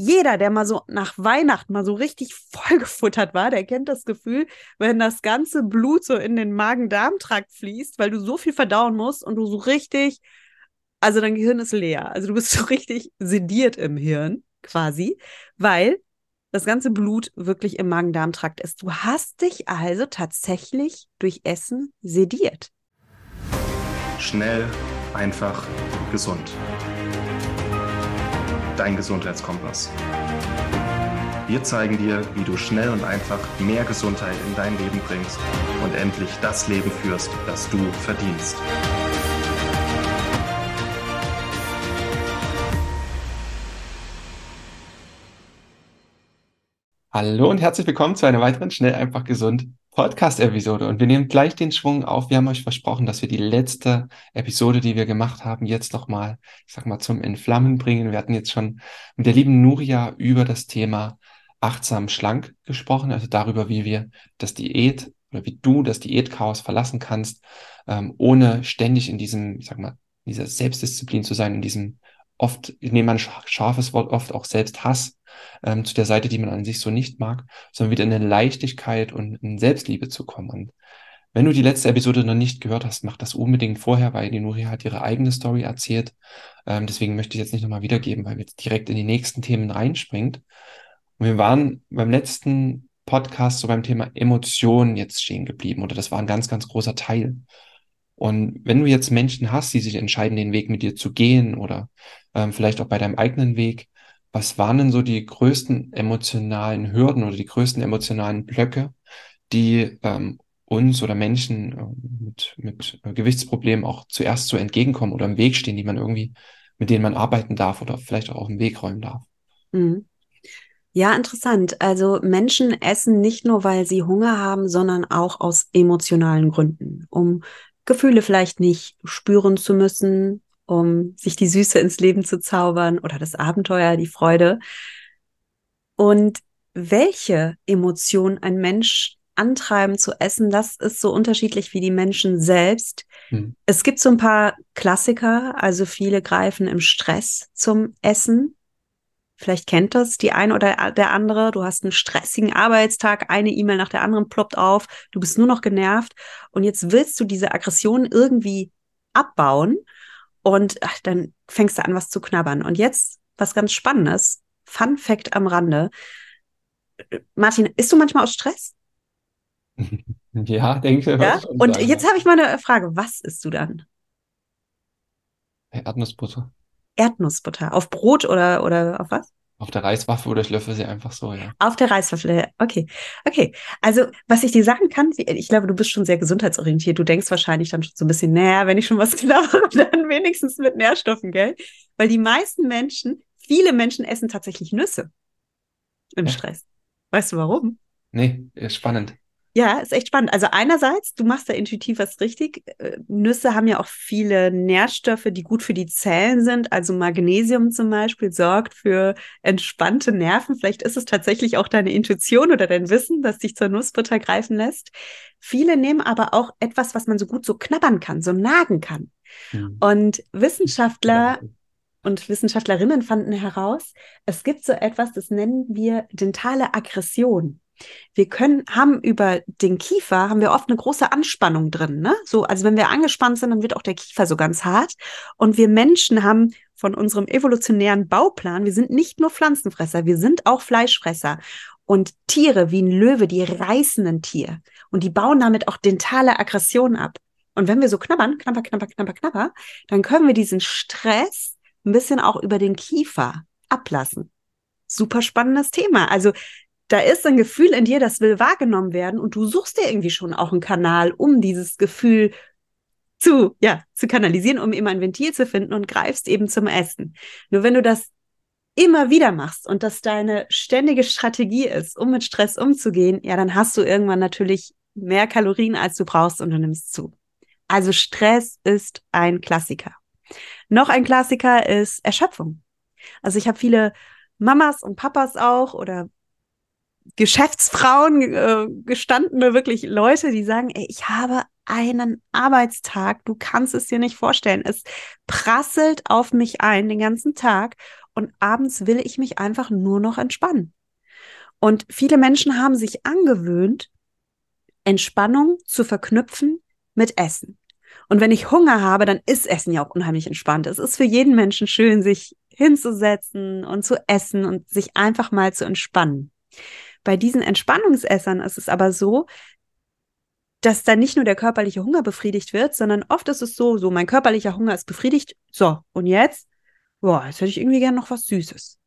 jeder, der mal so nach Weihnachten mal so richtig vollgefuttert war, der kennt das Gefühl, wenn das ganze Blut so in den Magen-Darm-Trakt fließt, weil du so viel verdauen musst und du so richtig, also dein Gehirn ist leer. Also du bist so richtig sediert im Hirn quasi, weil das ganze Blut wirklich im Magen-Darm-Trakt ist. Du hast dich also tatsächlich durch Essen sediert. Schnell, einfach, gesund dein Gesundheitskompass. Wir zeigen dir, wie du schnell und einfach mehr Gesundheit in dein Leben bringst und endlich das Leben führst, das du verdienst. Hallo und herzlich willkommen zu einer weiteren Schnell einfach gesund Podcast-Episode. Und wir nehmen gleich den Schwung auf. Wir haben euch versprochen, dass wir die letzte Episode, die wir gemacht haben, jetzt nochmal, ich sag mal, zum Entflammen bringen. Wir hatten jetzt schon mit der lieben Nuria über das Thema achtsam schlank gesprochen, also darüber, wie wir das Diät oder wie du das Diätchaos verlassen kannst, ähm, ohne ständig in diesem, ich sag mal, dieser Selbstdisziplin zu sein, in diesem oft, ich nehme ein scharfes Wort, oft auch Selbsthass ähm, zu der Seite, die man an sich so nicht mag, sondern wieder in eine Leichtigkeit und in Selbstliebe zu kommen. Und wenn du die letzte Episode noch nicht gehört hast, mach das unbedingt vorher, weil die Nuria hat ihre eigene Story erzählt. Ähm, deswegen möchte ich jetzt nicht nochmal wiedergeben, weil wir jetzt direkt in die nächsten Themen reinspringt. Und wir waren beim letzten Podcast so beim Thema Emotionen jetzt stehen geblieben oder das war ein ganz, ganz großer Teil. Und wenn du jetzt Menschen hast, die sich entscheiden, den Weg mit dir zu gehen oder ähm, vielleicht auch bei deinem eigenen Weg, was waren denn so die größten emotionalen Hürden oder die größten emotionalen Blöcke, die ähm, uns oder Menschen äh, mit, mit äh, Gewichtsproblemen auch zuerst so entgegenkommen oder im Weg stehen, die man irgendwie, mit denen man arbeiten darf oder vielleicht auch auf den Weg räumen darf? Mhm. Ja, interessant. Also Menschen essen nicht nur, weil sie Hunger haben, sondern auch aus emotionalen Gründen, um Gefühle vielleicht nicht spüren zu müssen, um sich die Süße ins Leben zu zaubern oder das Abenteuer, die Freude. Und welche Emotion ein Mensch antreiben zu essen, das ist so unterschiedlich wie die Menschen selbst. Hm. Es gibt so ein paar Klassiker, also viele greifen im Stress zum Essen. Vielleicht kennt das die eine oder der andere. Du hast einen stressigen Arbeitstag, eine E-Mail nach der anderen ploppt auf, du bist nur noch genervt und jetzt willst du diese Aggression irgendwie abbauen und ach, dann fängst du an, was zu knabbern. Und jetzt was ganz Spannendes, Fun Fact am Rande. Martin, isst du manchmal aus Stress? Ja, denke ich. Ja? Und sagen. jetzt habe ich mal eine Frage. Was isst du dann? Erdnussbutter. Erdnussbutter. Auf Brot oder, oder auf was? Auf der Reiswaffe oder ich löffel sie einfach so, ja. Auf der Reiswaffe, okay. Okay. Also, was ich dir sagen kann, ich glaube, du bist schon sehr gesundheitsorientiert. Du denkst wahrscheinlich dann schon so ein bisschen, naja, wenn ich schon was glaube, dann wenigstens mit Nährstoffen, gell? Weil die meisten Menschen, viele Menschen essen tatsächlich Nüsse im ja. Stress. Weißt du warum? Nee, ist spannend. Ja, ist echt spannend. Also einerseits, du machst da intuitiv was richtig. Äh, Nüsse haben ja auch viele Nährstoffe, die gut für die Zellen sind. Also Magnesium zum Beispiel sorgt für entspannte Nerven. Vielleicht ist es tatsächlich auch deine Intuition oder dein Wissen, das dich zur Nussbutter greifen lässt. Viele nehmen aber auch etwas, was man so gut so knabbern kann, so nagen kann. Mhm. Und Wissenschaftler und Wissenschaftlerinnen fanden heraus, es gibt so etwas, das nennen wir dentale Aggression. Wir können, haben über den Kiefer, haben wir oft eine große Anspannung drin, ne? So, also wenn wir angespannt sind, dann wird auch der Kiefer so ganz hart. Und wir Menschen haben von unserem evolutionären Bauplan, wir sind nicht nur Pflanzenfresser, wir sind auch Fleischfresser. Und Tiere wie ein Löwe, die reißen ein Tier. Und die bauen damit auch dentale Aggression ab. Und wenn wir so knabbern, knabber, knabber, knabber, knabber, dann können wir diesen Stress ein bisschen auch über den Kiefer ablassen. Super spannendes Thema. Also da ist ein Gefühl in dir, das will wahrgenommen werden und du suchst dir irgendwie schon auch einen Kanal, um dieses Gefühl zu, ja, zu kanalisieren, um immer ein Ventil zu finden und greifst eben zum Essen. Nur wenn du das immer wieder machst und das deine ständige Strategie ist, um mit Stress umzugehen, ja, dann hast du irgendwann natürlich mehr Kalorien, als du brauchst und du nimmst zu. Also Stress ist ein Klassiker. Noch ein Klassiker ist Erschöpfung. Also ich habe viele Mamas und Papas auch oder Geschäftsfrauen, äh, gestandene wirklich Leute, die sagen, ey, ich habe einen Arbeitstag, du kannst es dir nicht vorstellen. Es prasselt auf mich ein den ganzen Tag und abends will ich mich einfach nur noch entspannen. Und viele Menschen haben sich angewöhnt, Entspannung zu verknüpfen mit Essen. Und wenn ich Hunger habe, dann ist Essen ja auch unheimlich entspannt. Es ist für jeden Menschen schön, sich hinzusetzen und zu essen und sich einfach mal zu entspannen. Bei diesen Entspannungsessern ist es aber so, dass da nicht nur der körperliche Hunger befriedigt wird, sondern oft ist es so, so mein körperlicher Hunger ist befriedigt. So, und jetzt? Boah, jetzt hätte ich irgendwie gern noch was Süßes.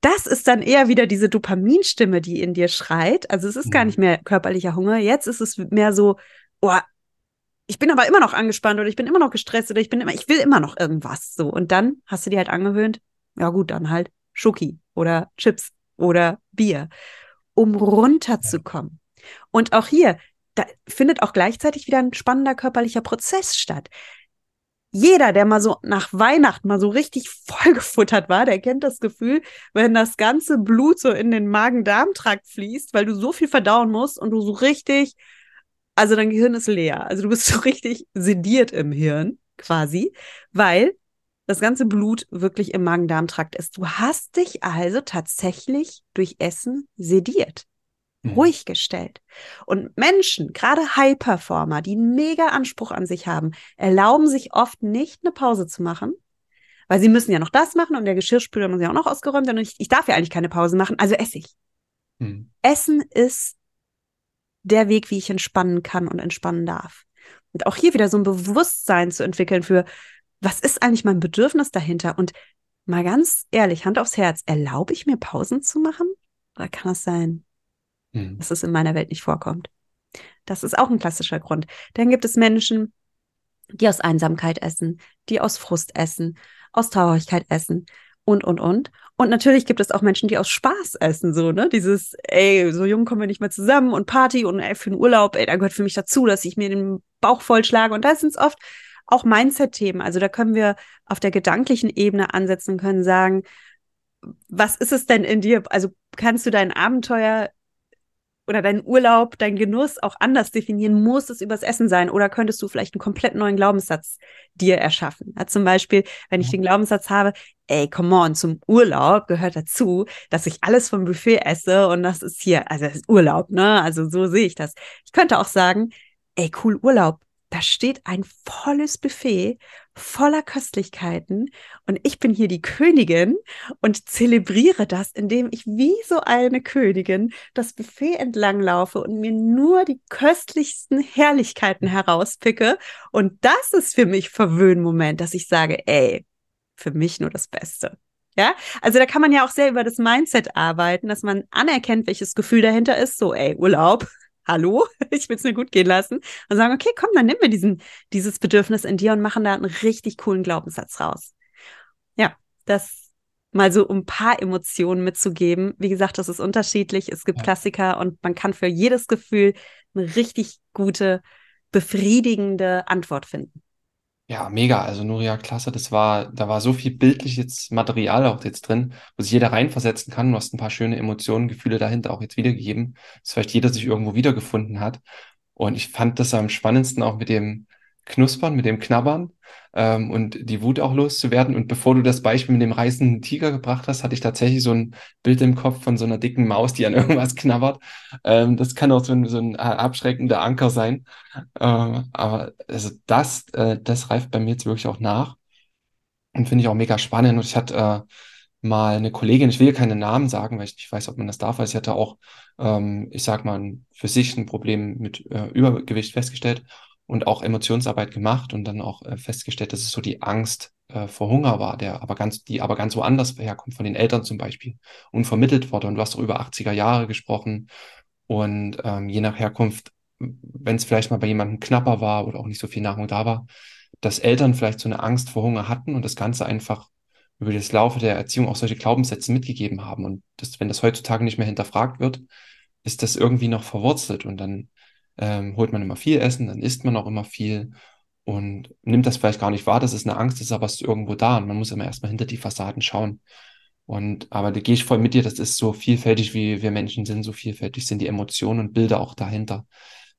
Das ist dann eher wieder diese Dopaminstimme, die in dir schreit. Also es ist mhm. gar nicht mehr körperlicher Hunger. Jetzt ist es mehr so, boah, ich bin aber immer noch angespannt oder ich bin immer noch gestresst oder ich bin immer, ich will immer noch irgendwas. So. Und dann hast du dir halt angewöhnt, ja gut, dann halt Schoki oder Chips oder Bier, um runterzukommen. Und auch hier, da findet auch gleichzeitig wieder ein spannender körperlicher Prozess statt. Jeder, der mal so nach Weihnachten mal so richtig vollgefuttert war, der kennt das Gefühl, wenn das ganze Blut so in den Magen-Darm-Trakt fließt, weil du so viel verdauen musst und du so richtig, also dein Gehirn ist leer. Also du bist so richtig sediert im Hirn quasi, weil das ganze Blut wirklich im Magen-Darm-Trakt ist. Du hast dich also tatsächlich durch Essen sediert. Mhm. ruhig gestellt. Und Menschen, gerade High-Performer, die einen mega Anspruch an sich haben, erlauben sich oft nicht eine Pause zu machen, weil sie müssen ja noch das machen und der Geschirrspüler muss ja auch noch ausgeräumt werden und ich, ich darf ja eigentlich keine Pause machen, also esse ich. Mhm. Essen ist der Weg, wie ich entspannen kann und entspannen darf. Und auch hier wieder so ein Bewusstsein zu entwickeln für, was ist eigentlich mein Bedürfnis dahinter? Und mal ganz ehrlich, Hand aufs Herz, erlaube ich mir Pausen zu machen? Oder kann das sein, mhm. dass es in meiner Welt nicht vorkommt. Das ist auch ein klassischer Grund. Dann gibt es Menschen, die aus Einsamkeit essen, die aus Frust essen, aus Traurigkeit essen und, und, und. Und natürlich gibt es auch Menschen, die aus Spaß essen, so, ne? Dieses, ey, so jung kommen wir nicht mehr zusammen und Party und ey, für den Urlaub, ey, da gehört für mich dazu, dass ich mir den Bauch vollschlage. Und da sind es oft auch Mindset-Themen. Also da können wir auf der gedanklichen Ebene ansetzen können sagen, was ist es denn in dir? Also kannst du dein Abenteuer oder deinen Urlaub, deinen Genuss auch anders definieren, muss es übers Essen sein oder könntest du vielleicht einen komplett neuen Glaubenssatz dir erschaffen? Ja, zum Beispiel, wenn ich den Glaubenssatz habe, ey, come on, zum Urlaub gehört dazu, dass ich alles vom Buffet esse und das ist hier, also das ist Urlaub, ne? Also so sehe ich das. Ich könnte auch sagen, ey, cool Urlaub, da steht ein volles Buffet voller Köstlichkeiten und ich bin hier die Königin und zelebriere das, indem ich wie so eine Königin das Buffet entlang laufe und mir nur die köstlichsten Herrlichkeiten herauspicke und das ist für mich Verwöhnmoment, dass ich sage, ey, für mich nur das Beste. Ja, also da kann man ja auch sehr über das Mindset arbeiten, dass man anerkennt, welches Gefühl dahinter ist. So, ey, Urlaub, hallo, ich will es mir gut gehen lassen und sagen, okay, komm, dann nimm mir diesen, dieses Bedürfnis in dir und machen da einen richtig coolen Glaubenssatz raus. Ja, das mal so um ein paar Emotionen mitzugeben. Wie gesagt, das ist unterschiedlich. Es gibt ja. Klassiker und man kann für jedes Gefühl eine richtig gute, befriedigende Antwort finden. Ja, mega. Also Nuria, klasse. Das war, da war so viel bildliches Material auch jetzt drin, wo sich jeder reinversetzen kann. Du hast ein paar schöne Emotionen, Gefühle dahinter auch jetzt wiedergegeben, dass vielleicht jeder sich irgendwo wiedergefunden hat. Und ich fand das am spannendsten auch mit dem, Knuspern, mit dem Knabbern ähm, und die Wut auch loszuwerden. Und bevor du das Beispiel mit dem reißenden Tiger gebracht hast, hatte ich tatsächlich so ein Bild im Kopf von so einer dicken Maus, die an irgendwas knabbert. Ähm, das kann auch so ein, so ein äh, abschreckender Anker sein. Äh, aber also das, äh, das reift bei mir jetzt wirklich auch nach und finde ich auch mega spannend. Und ich hatte äh, mal eine Kollegin, ich will keine Namen sagen, weil ich nicht weiß, ob man das darf, weil sie hatte auch, ähm, ich sag mal, für sich ein Problem mit äh, Übergewicht festgestellt und auch Emotionsarbeit gemacht und dann auch äh, festgestellt, dass es so die Angst äh, vor Hunger war, der aber ganz, die aber ganz woanders herkommt, von den Eltern zum Beispiel, und vermittelt wurde. Und du hast doch über 80er Jahre gesprochen. Und ähm, je nach Herkunft, wenn es vielleicht mal bei jemandem knapper war oder auch nicht so viel Nahrung da war, dass Eltern vielleicht so eine Angst vor Hunger hatten und das Ganze einfach über das Laufe der Erziehung auch solche Glaubenssätze mitgegeben haben. Und das, wenn das heutzutage nicht mehr hinterfragt wird, ist das irgendwie noch verwurzelt und dann ähm, holt man immer viel Essen, dann isst man auch immer viel und nimmt das vielleicht gar nicht wahr, dass es eine Angst ist, aber es ist irgendwo da und man muss immer erstmal hinter die Fassaden schauen. Und aber da gehe ich voll mit dir, das ist so vielfältig, wie wir Menschen sind, so vielfältig sind die Emotionen und Bilder auch dahinter,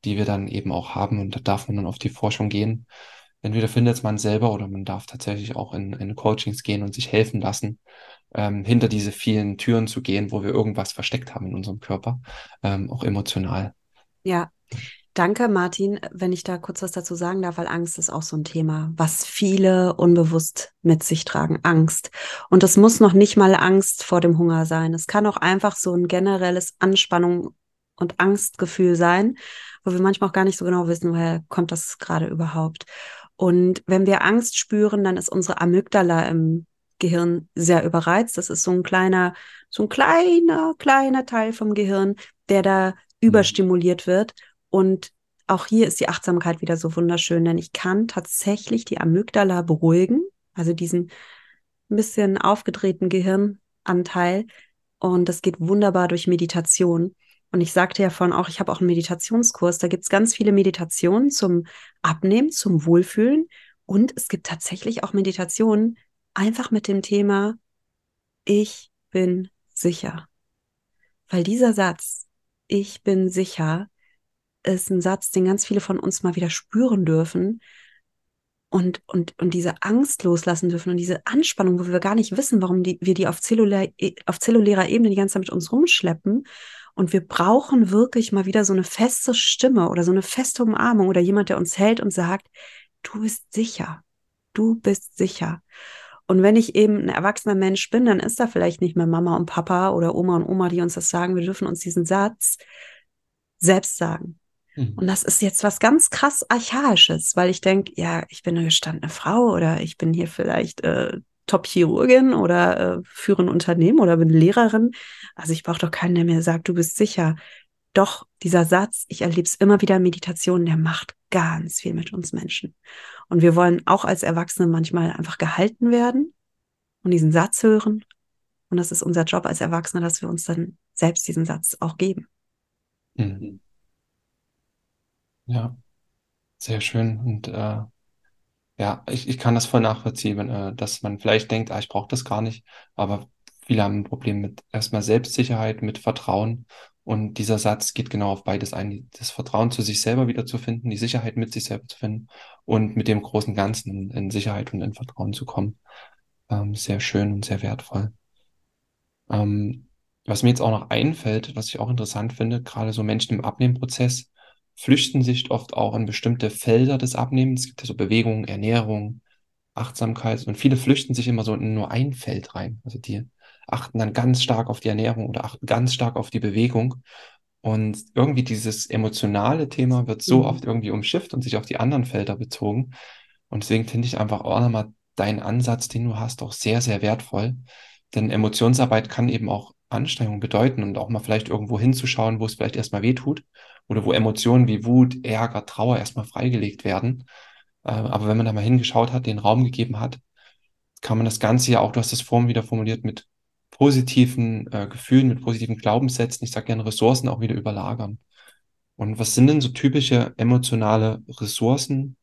die wir dann eben auch haben. Und da darf man dann auf die Forschung gehen. entweder findet man selber oder man darf tatsächlich auch in, in Coachings gehen und sich helfen lassen, ähm, hinter diese vielen Türen zu gehen, wo wir irgendwas versteckt haben in unserem Körper, ähm, auch emotional. Ja, danke Martin, wenn ich da kurz was dazu sagen darf, weil Angst ist auch so ein Thema, was viele unbewusst mit sich tragen, Angst. Und es muss noch nicht mal Angst vor dem Hunger sein. Es kann auch einfach so ein generelles Anspannung und Angstgefühl sein, wo wir manchmal auch gar nicht so genau wissen, woher kommt das gerade überhaupt. Und wenn wir Angst spüren, dann ist unsere Amygdala im Gehirn sehr überreizt. Das ist so ein kleiner, so ein kleiner, kleiner Teil vom Gehirn, der da mhm. überstimuliert wird. Und auch hier ist die Achtsamkeit wieder so wunderschön, denn ich kann tatsächlich die Amygdala beruhigen, also diesen bisschen aufgedrehten Gehirnanteil. Und das geht wunderbar durch Meditation. Und ich sagte ja vorhin auch, ich habe auch einen Meditationskurs. Da gibt es ganz viele Meditationen zum Abnehmen, zum Wohlfühlen. Und es gibt tatsächlich auch Meditationen einfach mit dem Thema, ich bin sicher. Weil dieser Satz, ich bin sicher, ist ein Satz, den ganz viele von uns mal wieder spüren dürfen und, und, und diese Angst loslassen dürfen und diese Anspannung, wo wir gar nicht wissen, warum die, wir die auf, zellulär, auf zellulärer Ebene die ganze Zeit mit uns rumschleppen. Und wir brauchen wirklich mal wieder so eine feste Stimme oder so eine feste Umarmung oder jemand, der uns hält und sagt, du bist sicher. Du bist sicher. Und wenn ich eben ein erwachsener Mensch bin, dann ist da vielleicht nicht mehr Mama und Papa oder Oma und Oma, die uns das sagen. Wir dürfen uns diesen Satz selbst sagen. Mhm. Und das ist jetzt was ganz krass Archaisches, weil ich denke, ja, ich bin eine gestandene Frau oder ich bin hier vielleicht äh, Top-Chirurgin oder äh, führe ein Unternehmen oder bin Lehrerin. Also ich brauche doch keinen, der mir sagt, du bist sicher. Doch dieser Satz, ich erlebe es immer wieder in Meditationen, der macht ganz viel mit uns Menschen. Und wir wollen auch als Erwachsene manchmal einfach gehalten werden und diesen Satz hören. Und das ist unser Job als Erwachsene, dass wir uns dann selbst diesen Satz auch geben. Mhm. Ja, sehr schön. Und äh, ja, ich, ich kann das voll nachvollziehen, äh, dass man vielleicht denkt, ah, ich brauche das gar nicht, aber viele haben ein Problem mit erstmal Selbstsicherheit, mit Vertrauen. Und dieser Satz geht genau auf beides ein, das Vertrauen zu sich selber wiederzufinden, die Sicherheit mit sich selber zu finden und mit dem großen Ganzen in, in Sicherheit und in Vertrauen zu kommen. Ähm, sehr schön und sehr wertvoll. Ähm, was mir jetzt auch noch einfällt, was ich auch interessant finde, gerade so Menschen im Abnehmprozess, flüchten sich oft auch in bestimmte Felder des Abnehmens. Es gibt ja so Bewegung, Ernährung, Achtsamkeit und viele flüchten sich immer so in nur ein Feld rein. Also die achten dann ganz stark auf die Ernährung oder achten ganz stark auf die Bewegung. Und irgendwie dieses emotionale Thema wird so mhm. oft irgendwie umschifft und sich auf die anderen Felder bezogen. Und deswegen finde ich einfach auch nochmal deinen Ansatz, den du hast, auch sehr, sehr wertvoll. Denn Emotionsarbeit kann eben auch Anstrengung bedeuten und auch mal vielleicht irgendwo hinzuschauen, wo es vielleicht erstmal weh tut oder wo Emotionen wie Wut, Ärger, Trauer erstmal freigelegt werden. Äh, aber wenn man da mal hingeschaut hat, den Raum gegeben hat, kann man das Ganze ja auch, du hast das vorhin wieder formuliert, mit positiven äh, Gefühlen, mit positiven Glaubenssätzen, ich sage gerne Ressourcen auch wieder überlagern. Und was sind denn so typische emotionale Ressourcen,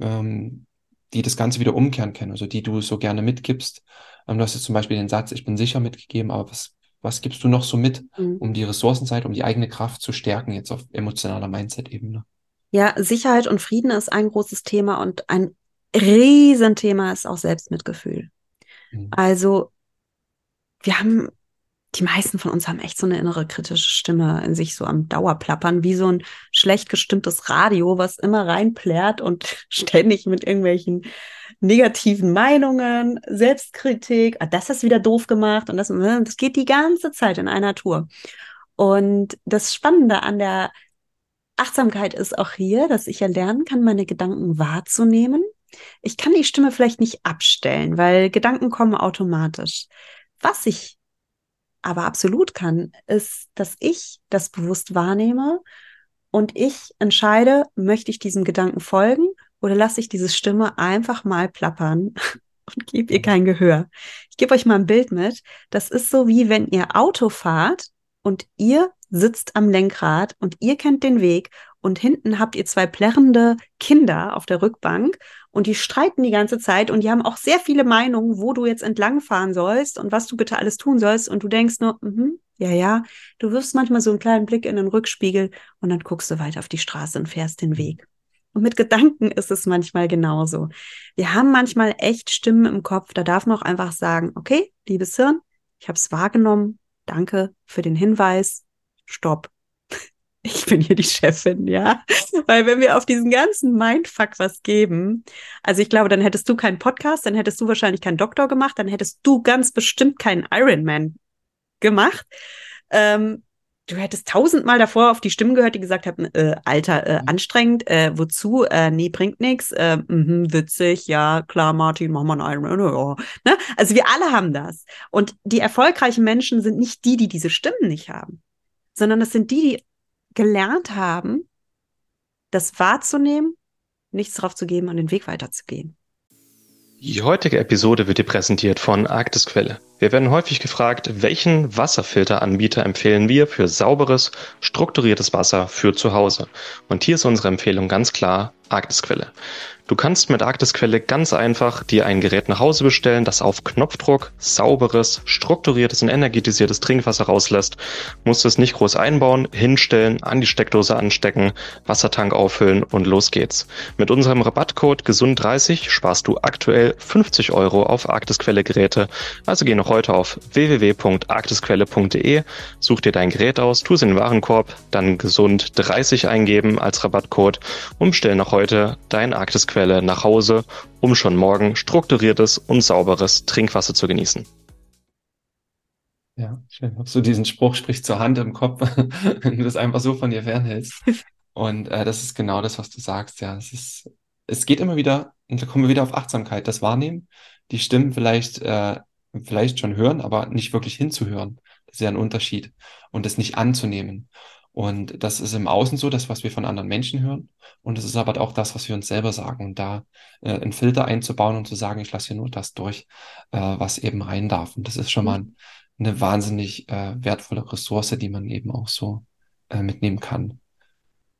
ähm, die das Ganze wieder umkehren können, also die du so gerne mitgibst? Ähm, du hast jetzt zum Beispiel den Satz, ich bin sicher mitgegeben, aber was, was gibst du noch so mit, mhm. um die Ressourcenseite, um die eigene Kraft zu stärken, jetzt auf emotionaler Mindset-Ebene? Ja, Sicherheit und Frieden ist ein großes Thema und ein Riesenthema ist auch Selbstmitgefühl. Mhm. Also, wir haben, die meisten von uns haben echt so eine innere kritische Stimme in sich so am Dauerplappern, wie so ein schlecht gestimmtes Radio, was immer reinplärt und ständig mit irgendwelchen negativen Meinungen, Selbstkritik, ah, das hast du wieder doof gemacht und das, ne, das geht die ganze Zeit in einer Tour. Und das Spannende an der Achtsamkeit ist auch hier, dass ich ja lernen kann, meine Gedanken wahrzunehmen. Ich kann die Stimme vielleicht nicht abstellen, weil Gedanken kommen automatisch. Was ich aber absolut kann, ist, dass ich das bewusst wahrnehme und ich entscheide, möchte ich diesem Gedanken folgen oder lasse ich diese Stimme einfach mal plappern und gebe ihr kein Gehör. Ich gebe euch mal ein Bild mit. Das ist so wie wenn ihr Auto fahrt und ihr sitzt am Lenkrad und ihr kennt den Weg und hinten habt ihr zwei plärrende Kinder auf der Rückbank und die streiten die ganze Zeit und die haben auch sehr viele Meinungen, wo du jetzt entlangfahren sollst und was du bitte alles tun sollst und du denkst nur, mm ja, ja, du wirfst manchmal so einen kleinen Blick in den Rückspiegel und dann guckst du weiter auf die Straße und fährst den Weg. Und mit Gedanken ist es manchmal genauso. Wir haben manchmal echt Stimmen im Kopf, da darf man auch einfach sagen, okay, liebes Hirn, ich habe es wahrgenommen, danke für den Hinweis, stopp. Ich bin hier die Chefin, ja. Weil wenn wir auf diesen ganzen Mindfuck was geben, also ich glaube, dann hättest du keinen Podcast, dann hättest du wahrscheinlich keinen Doktor gemacht, dann hättest du ganz bestimmt keinen Ironman gemacht. Ähm, du hättest tausendmal davor auf die Stimmen gehört, die gesagt haben, äh, Alter, äh, mhm. anstrengend, äh, wozu? Äh, nee, bringt nichts, äh, mh, witzig, ja, klar, Martin, mach mal einen Ironman, ja. Ne? Also wir alle haben das. Und die erfolgreichen Menschen sind nicht die, die diese Stimmen nicht haben, sondern das sind die, die gelernt haben, das wahrzunehmen, nichts drauf zu geben und den Weg weiterzugehen. Die heutige Episode wird dir präsentiert von Arktisquelle. Wir werden häufig gefragt, welchen Wasserfilteranbieter empfehlen wir für sauberes, strukturiertes Wasser für zu Hause. Und hier ist unsere Empfehlung ganz klar Arktisquelle. Du kannst mit Arktisquelle ganz einfach dir ein Gerät nach Hause bestellen, das auf Knopfdruck sauberes, strukturiertes und energetisiertes Trinkwasser rauslässt. Musst es nicht groß einbauen, hinstellen, an die Steckdose anstecken, Wassertank auffüllen und los geht's. Mit unserem Rabattcode GESUND30 sparst du aktuell 50 Euro auf Arktisquelle Geräte. Also geh noch heute auf www.arktisquelle.de, such dir dein Gerät aus, tu es in den Warenkorb, dann GESUND30 eingeben als Rabattcode und bestell noch heute dein Arktisquelle Quelle nach Hause, um schon morgen strukturiertes und sauberes Trinkwasser zu genießen. Ja, schön. So diesen Spruch spricht zur Hand im Kopf, wenn du das einfach so von dir fernhältst. Und äh, das ist genau das, was du sagst. Ja, es ist, es geht immer wieder, und da kommen wir wieder auf Achtsamkeit, das Wahrnehmen, die Stimmen vielleicht, äh, vielleicht schon hören, aber nicht wirklich hinzuhören. Das ist ja ein Unterschied. Und das nicht anzunehmen. Und das ist im Außen so, das, was wir von anderen Menschen hören. Und es ist aber auch das, was wir uns selber sagen. Und da äh, einen Filter einzubauen und zu sagen, ich lasse hier nur das durch, äh, was eben rein darf. Und das ist schon mal eine wahnsinnig äh, wertvolle Ressource, die man eben auch so äh, mitnehmen kann.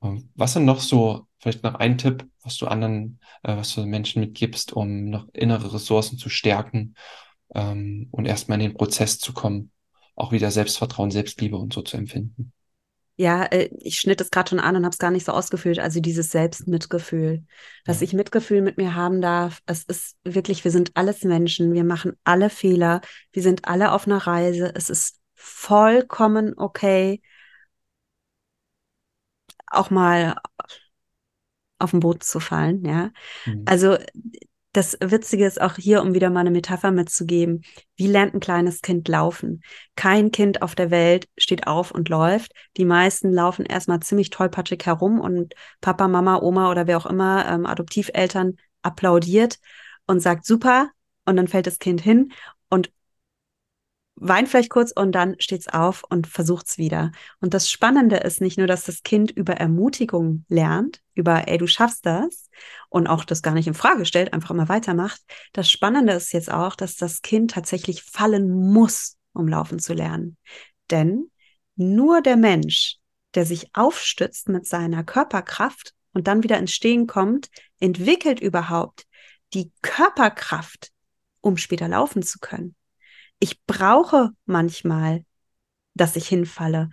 Und was sind noch so, vielleicht noch ein Tipp, was du anderen, äh, was du Menschen mitgibst, um noch innere Ressourcen zu stärken ähm, und erstmal in den Prozess zu kommen, auch wieder Selbstvertrauen, Selbstliebe und so zu empfinden? Ja, äh, ich schnitt es gerade schon an und habe es gar nicht so ausgefüllt. Also dieses Selbstmitgefühl, dass ich Mitgefühl mit mir haben darf. Es ist wirklich, wir sind alles Menschen, wir machen alle Fehler, wir sind alle auf einer Reise. Es ist vollkommen okay, auch mal auf den Boot zu fallen, ja. Mhm. Also das Witzige ist auch hier, um wieder mal eine Metapher mitzugeben. Wie lernt ein kleines Kind laufen? Kein Kind auf der Welt steht auf und läuft. Die meisten laufen erstmal ziemlich tollpatschig herum und Papa, Mama, Oma oder wer auch immer, ähm, Adoptiveltern applaudiert und sagt super. Und dann fällt das Kind hin und weint vielleicht kurz und dann steht's auf und versucht's wieder. Und das Spannende ist nicht nur, dass das Kind über Ermutigung lernt, über, ey, du schaffst das und auch das gar nicht in Frage stellt, einfach immer weitermacht. Das Spannende ist jetzt auch, dass das Kind tatsächlich fallen muss, um laufen zu lernen. Denn nur der Mensch, der sich aufstützt mit seiner Körperkraft und dann wieder ins Stehen kommt, entwickelt überhaupt die Körperkraft, um später laufen zu können ich brauche manchmal, dass ich hinfalle,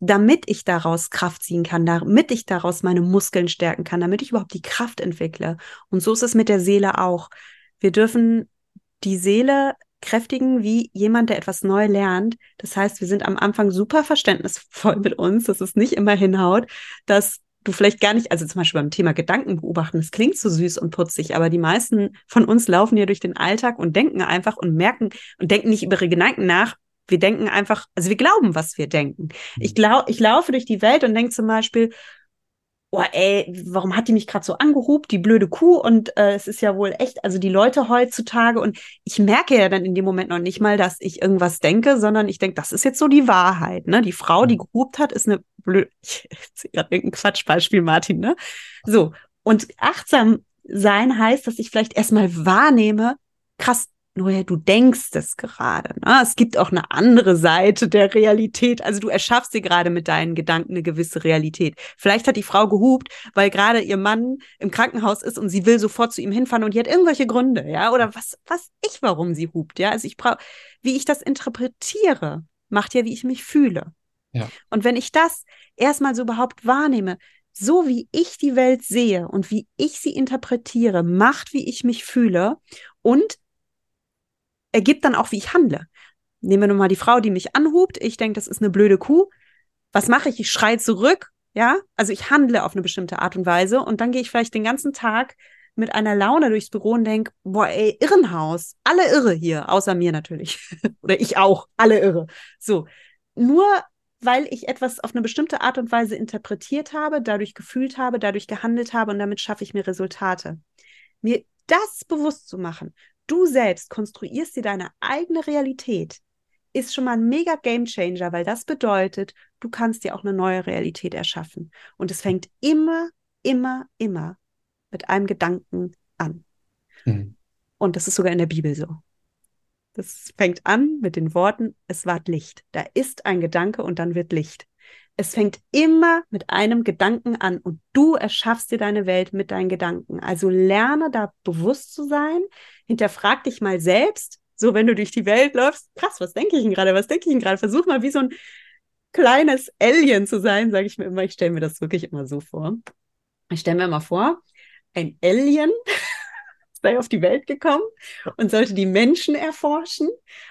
damit ich daraus Kraft ziehen kann, damit ich daraus meine Muskeln stärken kann, damit ich überhaupt die Kraft entwickle. Und so ist es mit der Seele auch. Wir dürfen die Seele kräftigen wie jemand, der etwas neu lernt. Das heißt, wir sind am Anfang super verständnisvoll mit uns, dass es nicht immer hinhaut, dass du vielleicht gar nicht, also zum Beispiel beim Thema Gedanken beobachten, das klingt so süß und putzig, aber die meisten von uns laufen ja durch den Alltag und denken einfach und merken und denken nicht über ihre Gedanken nach. Wir denken einfach, also wir glauben, was wir denken. Ich, mhm. glaub, ich laufe durch die Welt und denke zum Beispiel, oh ey, warum hat die mich gerade so angehubt, die blöde Kuh? Und äh, es ist ja wohl echt, also die Leute heutzutage, und ich merke ja dann in dem Moment noch nicht mal, dass ich irgendwas denke, sondern ich denke, das ist jetzt so die Wahrheit. Ne? Die Frau, die gehupt hat, ist eine blöde, ich sehe gerade irgendein Quatschbeispiel, Martin, ne? So, und achtsam sein heißt, dass ich vielleicht erstmal wahrnehme, krass, nur du denkst es gerade. Ne? Es gibt auch eine andere Seite der Realität. Also du erschaffst dir gerade mit deinen Gedanken eine gewisse Realität. Vielleicht hat die Frau gehupt, weil gerade ihr Mann im Krankenhaus ist und sie will sofort zu ihm hinfahren und die hat irgendwelche Gründe, ja, oder was, was ich, warum sie hupt, ja. Also ich brauche, wie ich das interpretiere, macht ja, wie ich mich fühle. Ja. Und wenn ich das erstmal so überhaupt wahrnehme, so wie ich die Welt sehe und wie ich sie interpretiere, macht, wie ich mich fühle und ergibt dann auch, wie ich handle. Nehmen wir nun mal die Frau, die mich anhubt. Ich denke, das ist eine blöde Kuh. Was mache ich? Ich schreie zurück. Ja, also ich handle auf eine bestimmte Art und Weise und dann gehe ich vielleicht den ganzen Tag mit einer Laune durchs Büro und denke, boah, ey, Irrenhaus, alle irre hier, außer mir natürlich. Oder ich auch, alle irre. So, nur weil ich etwas auf eine bestimmte Art und Weise interpretiert habe, dadurch gefühlt habe, dadurch gehandelt habe und damit schaffe ich mir Resultate. Mir das bewusst zu machen, du selbst konstruierst dir deine eigene Realität, ist schon mal ein mega Game Changer, weil das bedeutet, du kannst dir auch eine neue Realität erschaffen. Und es fängt immer, immer, immer mit einem Gedanken an. Mhm. Und das ist sogar in der Bibel so. Das fängt an mit den Worten, es ward Licht. Da ist ein Gedanke und dann wird Licht. Es fängt immer mit einem Gedanken an und du erschaffst dir deine Welt mit deinen Gedanken. Also lerne da bewusst zu sein, hinterfrag dich mal selbst, so wenn du durch die Welt läufst, krass, was denke ich denn gerade, was denke ich denn gerade? Versuch mal wie so ein kleines Alien zu sein, sage ich mir immer. Ich stelle mir das wirklich immer so vor. Ich stelle mir immer vor, ein Alien sei auf die Welt gekommen und sollte die Menschen erforschen.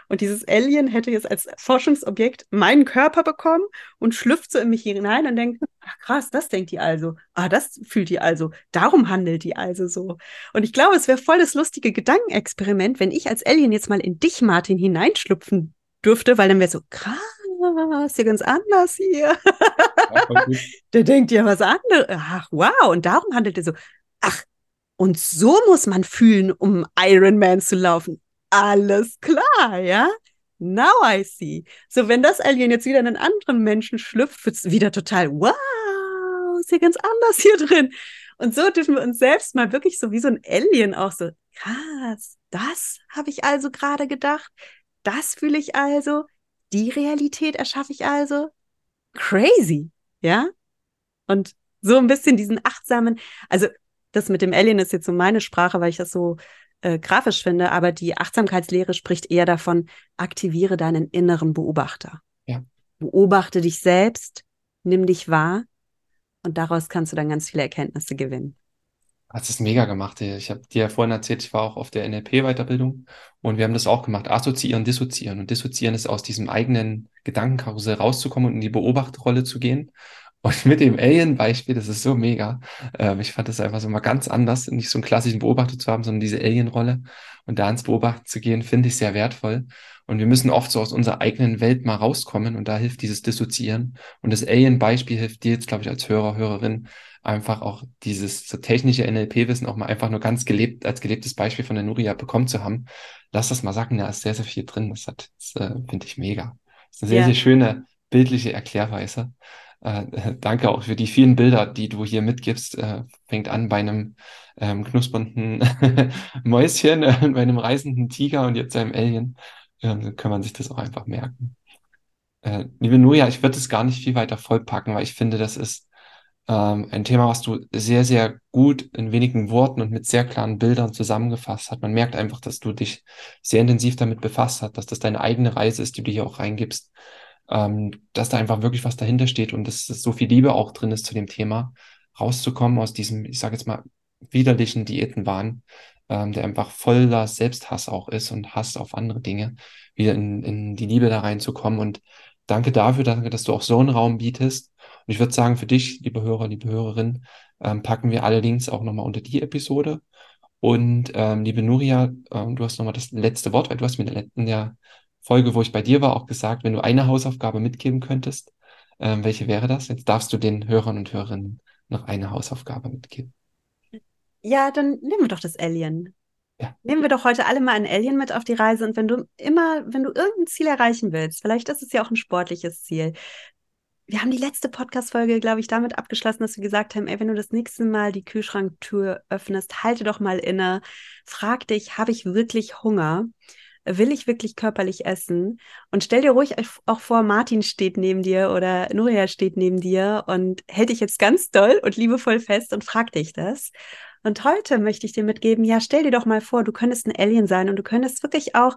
Und dieses Alien hätte jetzt als Forschungsobjekt meinen Körper bekommen und schlüpft so in mich hinein und denkt, ach krass, das denkt die also. Ah, das fühlt die also. Darum handelt die also so. Und ich glaube, es wäre voll das lustige Gedankenexperiment, wenn ich als Alien jetzt mal in dich, Martin, hineinschlüpfen dürfte, weil dann wäre so, krass, ist ja ganz anders hier. Der denkt ja was anderes. Ach, wow. Und darum handelt er so. Ach, und so muss man fühlen, um Iron Man zu laufen. Alles klar, ja? Now I see. So, wenn das Alien jetzt wieder in einen anderen Menschen schlüpft, wird es wieder total, wow, ist ja ganz anders hier drin. Und so dürfen wir uns selbst mal wirklich so wie so ein Alien auch so, krass, das habe ich also gerade gedacht, das fühle ich also, die Realität erschaffe ich also. Crazy, ja? Und so ein bisschen diesen achtsamen, also das mit dem Alien ist jetzt so meine Sprache, weil ich das so äh, grafisch finde, aber die Achtsamkeitslehre spricht eher davon, aktiviere deinen inneren Beobachter. Ja. Beobachte dich selbst, nimm dich wahr und daraus kannst du dann ganz viele Erkenntnisse gewinnen. Das ist mega gemacht. Ich habe dir ja vorhin erzählt, ich war auch auf der NLP-Weiterbildung und wir haben das auch gemacht. Assoziieren, dissoziieren. Und dissoziieren ist aus diesem eigenen Gedankenkarussell rauszukommen und in die Beobachterrolle zu gehen und mit dem Alien-Beispiel, das ist so mega. Ähm, ich fand das einfach so mal ganz anders, nicht so einen klassischen Beobachter zu haben, sondern diese Alien-Rolle und da ins Beobachten zu gehen, finde ich sehr wertvoll. Und wir müssen oft so aus unserer eigenen Welt mal rauskommen und da hilft dieses Dissoziieren. Und das Alien-Beispiel hilft dir jetzt, glaube ich, als Hörer, Hörerin, einfach auch dieses so technische NLP-Wissen auch mal einfach nur ganz gelebt, als gelebtes Beispiel von der Nuria bekommen zu haben. Lass das mal sagen, da ist sehr, sehr viel drin. Das hat, das, äh, finde ich mega. Das ist eine sehr, ja. sehr schöne bildliche Erklärweise. Äh, danke auch für die vielen Bilder, die du hier mitgibst. Äh, fängt an bei einem ähm, knuspernden Mäuschen, äh, bei einem reisenden Tiger und jetzt einem Alien. Ähm, kann man sich das auch einfach merken. Äh, liebe Nuja, ich würde es gar nicht viel weiter vollpacken, weil ich finde, das ist ähm, ein Thema, was du sehr, sehr gut in wenigen Worten und mit sehr klaren Bildern zusammengefasst hast. Man merkt einfach, dass du dich sehr intensiv damit befasst hast, dass das deine eigene Reise ist, die du hier auch reingibst ähm, dass da einfach wirklich was dahinter steht und dass, dass so viel Liebe auch drin ist zu dem Thema, rauszukommen aus diesem, ich sage jetzt mal, widerlichen Diätenwahn, ähm, der einfach voller Selbsthass auch ist und Hass auf andere Dinge, wieder in, in die Liebe da reinzukommen. Und danke dafür, danke, dass du auch so einen Raum bietest. Und ich würde sagen, für dich, liebe Hörer, liebe Hörerin, ähm, packen wir alle Links auch nochmal unter die Episode. Und ähm, liebe Nuria, ähm, du hast nochmal das letzte Wort, weil du hast mir in der Folge, wo ich bei dir war, auch gesagt, wenn du eine Hausaufgabe mitgeben könntest, ähm, welche wäre das? Jetzt darfst du den Hörern und Hörerinnen noch eine Hausaufgabe mitgeben. Ja, dann nehmen wir doch das Alien. Ja. Nehmen wir doch heute alle mal ein Alien mit auf die Reise und wenn du immer, wenn du irgendein Ziel erreichen willst, vielleicht ist es ja auch ein sportliches Ziel. Wir haben die letzte Podcast-Folge, glaube ich, damit abgeschlossen, dass wir gesagt haben, ey, wenn du das nächste Mal die Kühlschranktür öffnest, halte doch mal inne, frag dich, habe ich wirklich Hunger? Will ich wirklich körperlich essen? Und stell dir ruhig auch vor, Martin steht neben dir oder Nuria steht neben dir und hält dich jetzt ganz doll und liebevoll fest und fragt dich das. Und heute möchte ich dir mitgeben, ja, stell dir doch mal vor, du könntest ein Alien sein und du könntest wirklich auch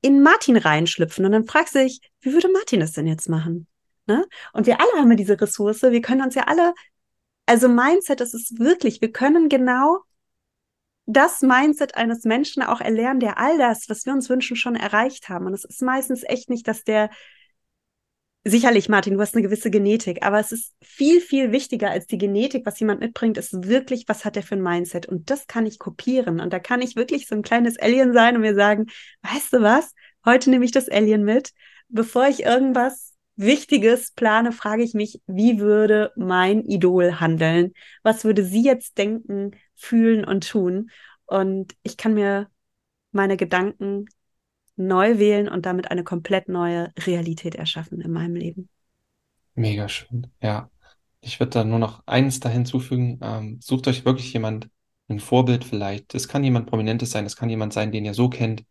in Martin reinschlüpfen und dann fragst du dich, wie würde Martin das denn jetzt machen? Ne? Und wir alle haben ja diese Ressource, wir können uns ja alle Also Mindset, das ist wirklich, wir können genau das Mindset eines Menschen auch erlernen, der all das, was wir uns wünschen, schon erreicht haben. Und es ist meistens echt nicht, dass der Sicherlich, Martin, du hast eine gewisse Genetik, aber es ist viel, viel wichtiger als die Genetik, was jemand mitbringt, ist wirklich, was hat er für ein Mindset? Und das kann ich kopieren. Und da kann ich wirklich so ein kleines Alien sein und mir sagen, weißt du was? Heute nehme ich das Alien mit. Bevor ich irgendwas Wichtiges plane, frage ich mich, wie würde mein Idol handeln? Was würde sie jetzt denken, fühlen und tun? Und ich kann mir meine Gedanken neu wählen und damit eine komplett neue Realität erschaffen in meinem Leben. Mega schön, ja. Ich würde da nur noch eins da hinzufügen. Ähm, sucht euch wirklich jemand, ein Vorbild vielleicht. Es kann jemand Prominentes sein, es kann jemand sein, den ihr so kennt,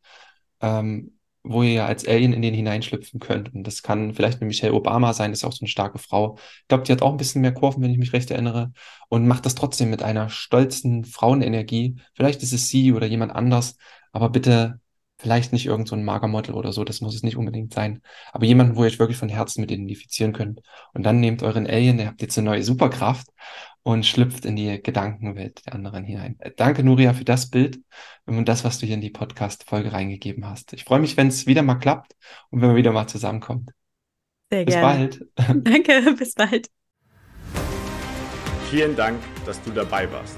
ähm, wo ihr als Alien in den hineinschlüpfen könnt. Und das kann vielleicht eine Michelle Obama sein, das ist auch so eine starke Frau. Ich glaube, die hat auch ein bisschen mehr Kurven, wenn ich mich recht erinnere. Und macht das trotzdem mit einer stolzen Frauenenergie. Vielleicht ist es sie oder jemand anders, aber bitte Vielleicht nicht irgend so ein Magermodel oder so, das muss es nicht unbedingt sein. Aber jemanden, wo ihr euch wirklich von Herzen mit identifizieren könnt. Und dann nehmt euren Alien, ihr habt jetzt eine neue Superkraft und schlüpft in die Gedankenwelt der anderen hinein. Äh, danke, Nuria, für das Bild und das, was du hier in die Podcast-Folge reingegeben hast. Ich freue mich, wenn es wieder mal klappt und wenn wir wieder mal zusammenkommt. Sehr bis gerne. bald. Danke, bis bald. Vielen Dank, dass du dabei warst.